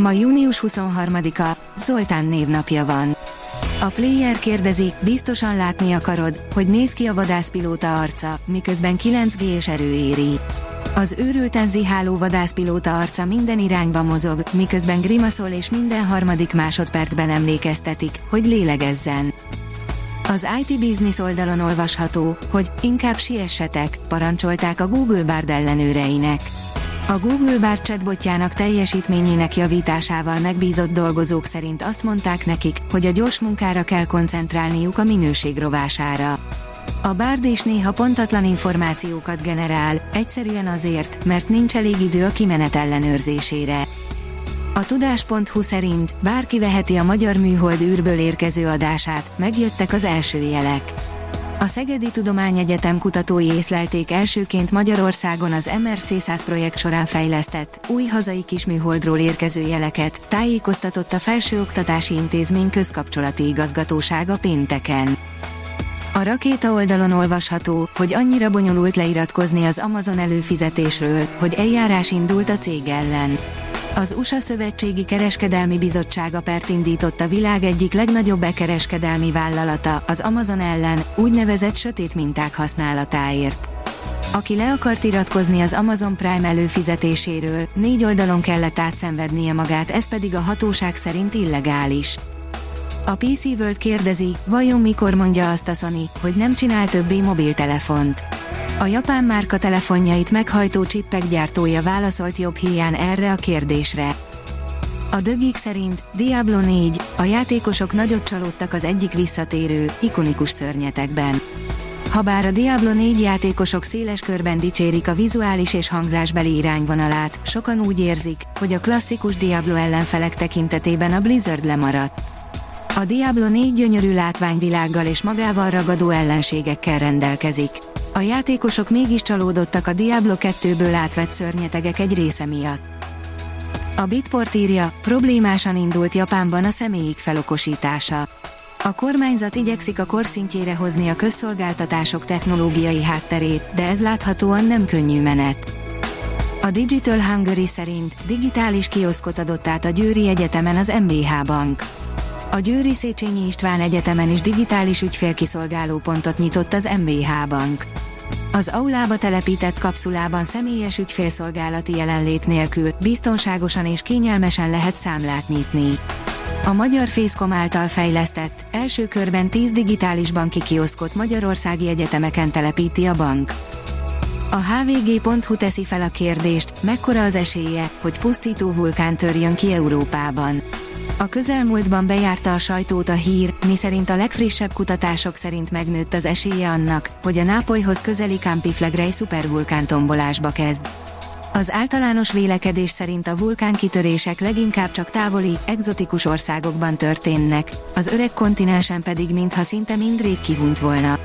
Ma június 23-a, Zoltán névnapja van. A player kérdezi, biztosan látni akarod, hogy néz ki a vadászpilóta arca, miközben 9G-s erő éri. Az őrülten ziháló vadászpilóta arca minden irányba mozog, miközben grimaszol és minden harmadik másodpercben emlékeztetik, hogy lélegezzen. Az IT Business oldalon olvasható, hogy inkább siessetek, parancsolták a Google Bard ellenőreinek. A Google Bard chatbotjának teljesítményének javításával megbízott dolgozók szerint azt mondták nekik, hogy a gyors munkára kell koncentrálniuk a minőség rovására. A Bard is néha pontatlan információkat generál, egyszerűen azért, mert nincs elég idő a kimenet ellenőrzésére. A tudás.hu szerint bárki veheti a magyar műhold űrből érkező adását, megjöttek az első jelek. A Szegedi Tudományegyetem kutatói észlelték elsőként Magyarországon az MRC 100 projekt során fejlesztett, új hazai kisműholdról érkező jeleket, tájékoztatott a Felsőoktatási Intézmény közkapcsolati igazgatósága pénteken. A rakéta oldalon olvasható, hogy annyira bonyolult leiratkozni az Amazon előfizetésről, hogy eljárás indult a cég ellen. Az USA Szövetségi Kereskedelmi Bizottsága pert indított a világ egyik legnagyobb bekereskedelmi vállalata, az Amazon ellen, úgynevezett sötét minták használatáért. Aki le akart iratkozni az Amazon Prime előfizetéséről, négy oldalon kellett átszenvednie magát, ez pedig a hatóság szerint illegális. A PC World kérdezi, vajon mikor mondja azt a Sony, hogy nem csinál többé mobiltelefont. A japán márka telefonjait meghajtó csippek gyártója válaszolt jobb hiány erre a kérdésre. A dögik szerint Diablo 4, a játékosok nagyot csalódtak az egyik visszatérő, ikonikus szörnyetekben. Habár a Diablo 4 játékosok széles körben dicsérik a vizuális és hangzásbeli irányvonalát, sokan úgy érzik, hogy a klasszikus Diablo ellenfelek tekintetében a Blizzard lemaradt. A Diablo 4 gyönyörű látványvilággal és magával ragadó ellenségekkel rendelkezik. A játékosok mégis csalódottak a Diablo 2-ből átvett szörnyetegek egy része miatt. A Bitport írja, problémásan indult Japánban a személyik felokosítása. A kormányzat igyekszik a korszintjére hozni a közszolgáltatások technológiai hátterét, de ez láthatóan nem könnyű menet. A Digital Hungary szerint digitális kioszkot adott át a Győri Egyetemen az MBH Bank. A Győri Széchenyi István Egyetemen is digitális ügyfélkiszolgáló pontot nyitott az MBH Bank. Az aulába telepített kapszulában személyes ügyfélszolgálati jelenlét nélkül biztonságosan és kényelmesen lehet számlát nyitni. A Magyar Fészkom által fejlesztett, első körben 10 digitális banki kioszkot Magyarországi egyetemeken telepíti a bank. A hvg.hu teszi fel a kérdést, mekkora az esélye, hogy pusztító vulkán törjön ki Európában. A közelmúltban bejárta a sajtót a hír, miszerint a legfrissebb kutatások szerint megnőtt az esélye annak, hogy a Nápolyhoz közeli Campiflegrei szupervulkán tombolásba kezd. Az általános vélekedés szerint a vulkánkitörések leginkább csak távoli, egzotikus országokban történnek, az öreg kontinensen pedig mintha szinte mindrég kihunyt volna.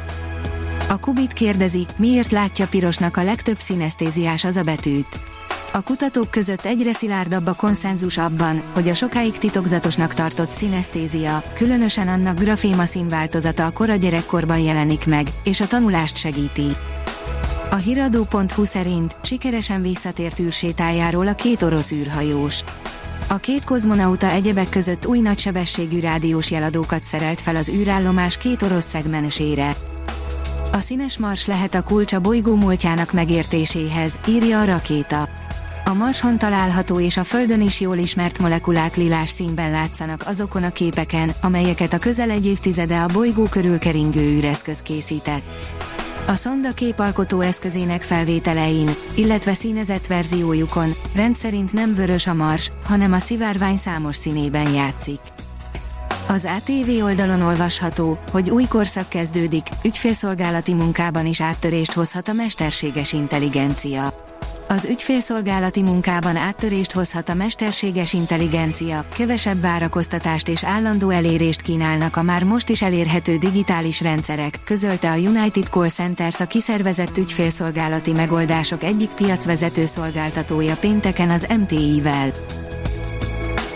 A Kubit kérdezi, miért látja pirosnak a legtöbb szinesztéziás az a betűt. A kutatók között egyre szilárdabb a konszenzus abban, hogy a sokáig titokzatosnak tartott szinesztézia, különösen annak graféma színváltozata a kora gyerekkorban jelenik meg, és a tanulást segíti. A hiradó.hu szerint sikeresen visszatért űrsétájáról a két orosz űrhajós. A két kozmonauta egyebek között új nagysebességű rádiós jeladókat szerelt fel az űrállomás két orosz szegmensére. A színes mars lehet a kulcs a bolygó múltjának megértéséhez, írja a rakéta. A Marson található és a Földön is jól ismert molekulák lilás színben látszanak azokon a képeken, amelyeket a közel egy évtizede a bolygó körül keringő űreszköz készített. A szonda képalkotó eszközének felvételein, illetve színezett verziójukon rendszerint nem vörös a mars, hanem a szivárvány számos színében játszik. Az ATV oldalon olvasható, hogy új korszak kezdődik, ügyfélszolgálati munkában is áttörést hozhat a mesterséges intelligencia. Az ügyfélszolgálati munkában áttörést hozhat a mesterséges intelligencia, kevesebb várakoztatást és állandó elérést kínálnak a már most is elérhető digitális rendszerek, közölte a United Call Centers a kiszervezett ügyfélszolgálati megoldások egyik piacvezető szolgáltatója pénteken az MTI-vel.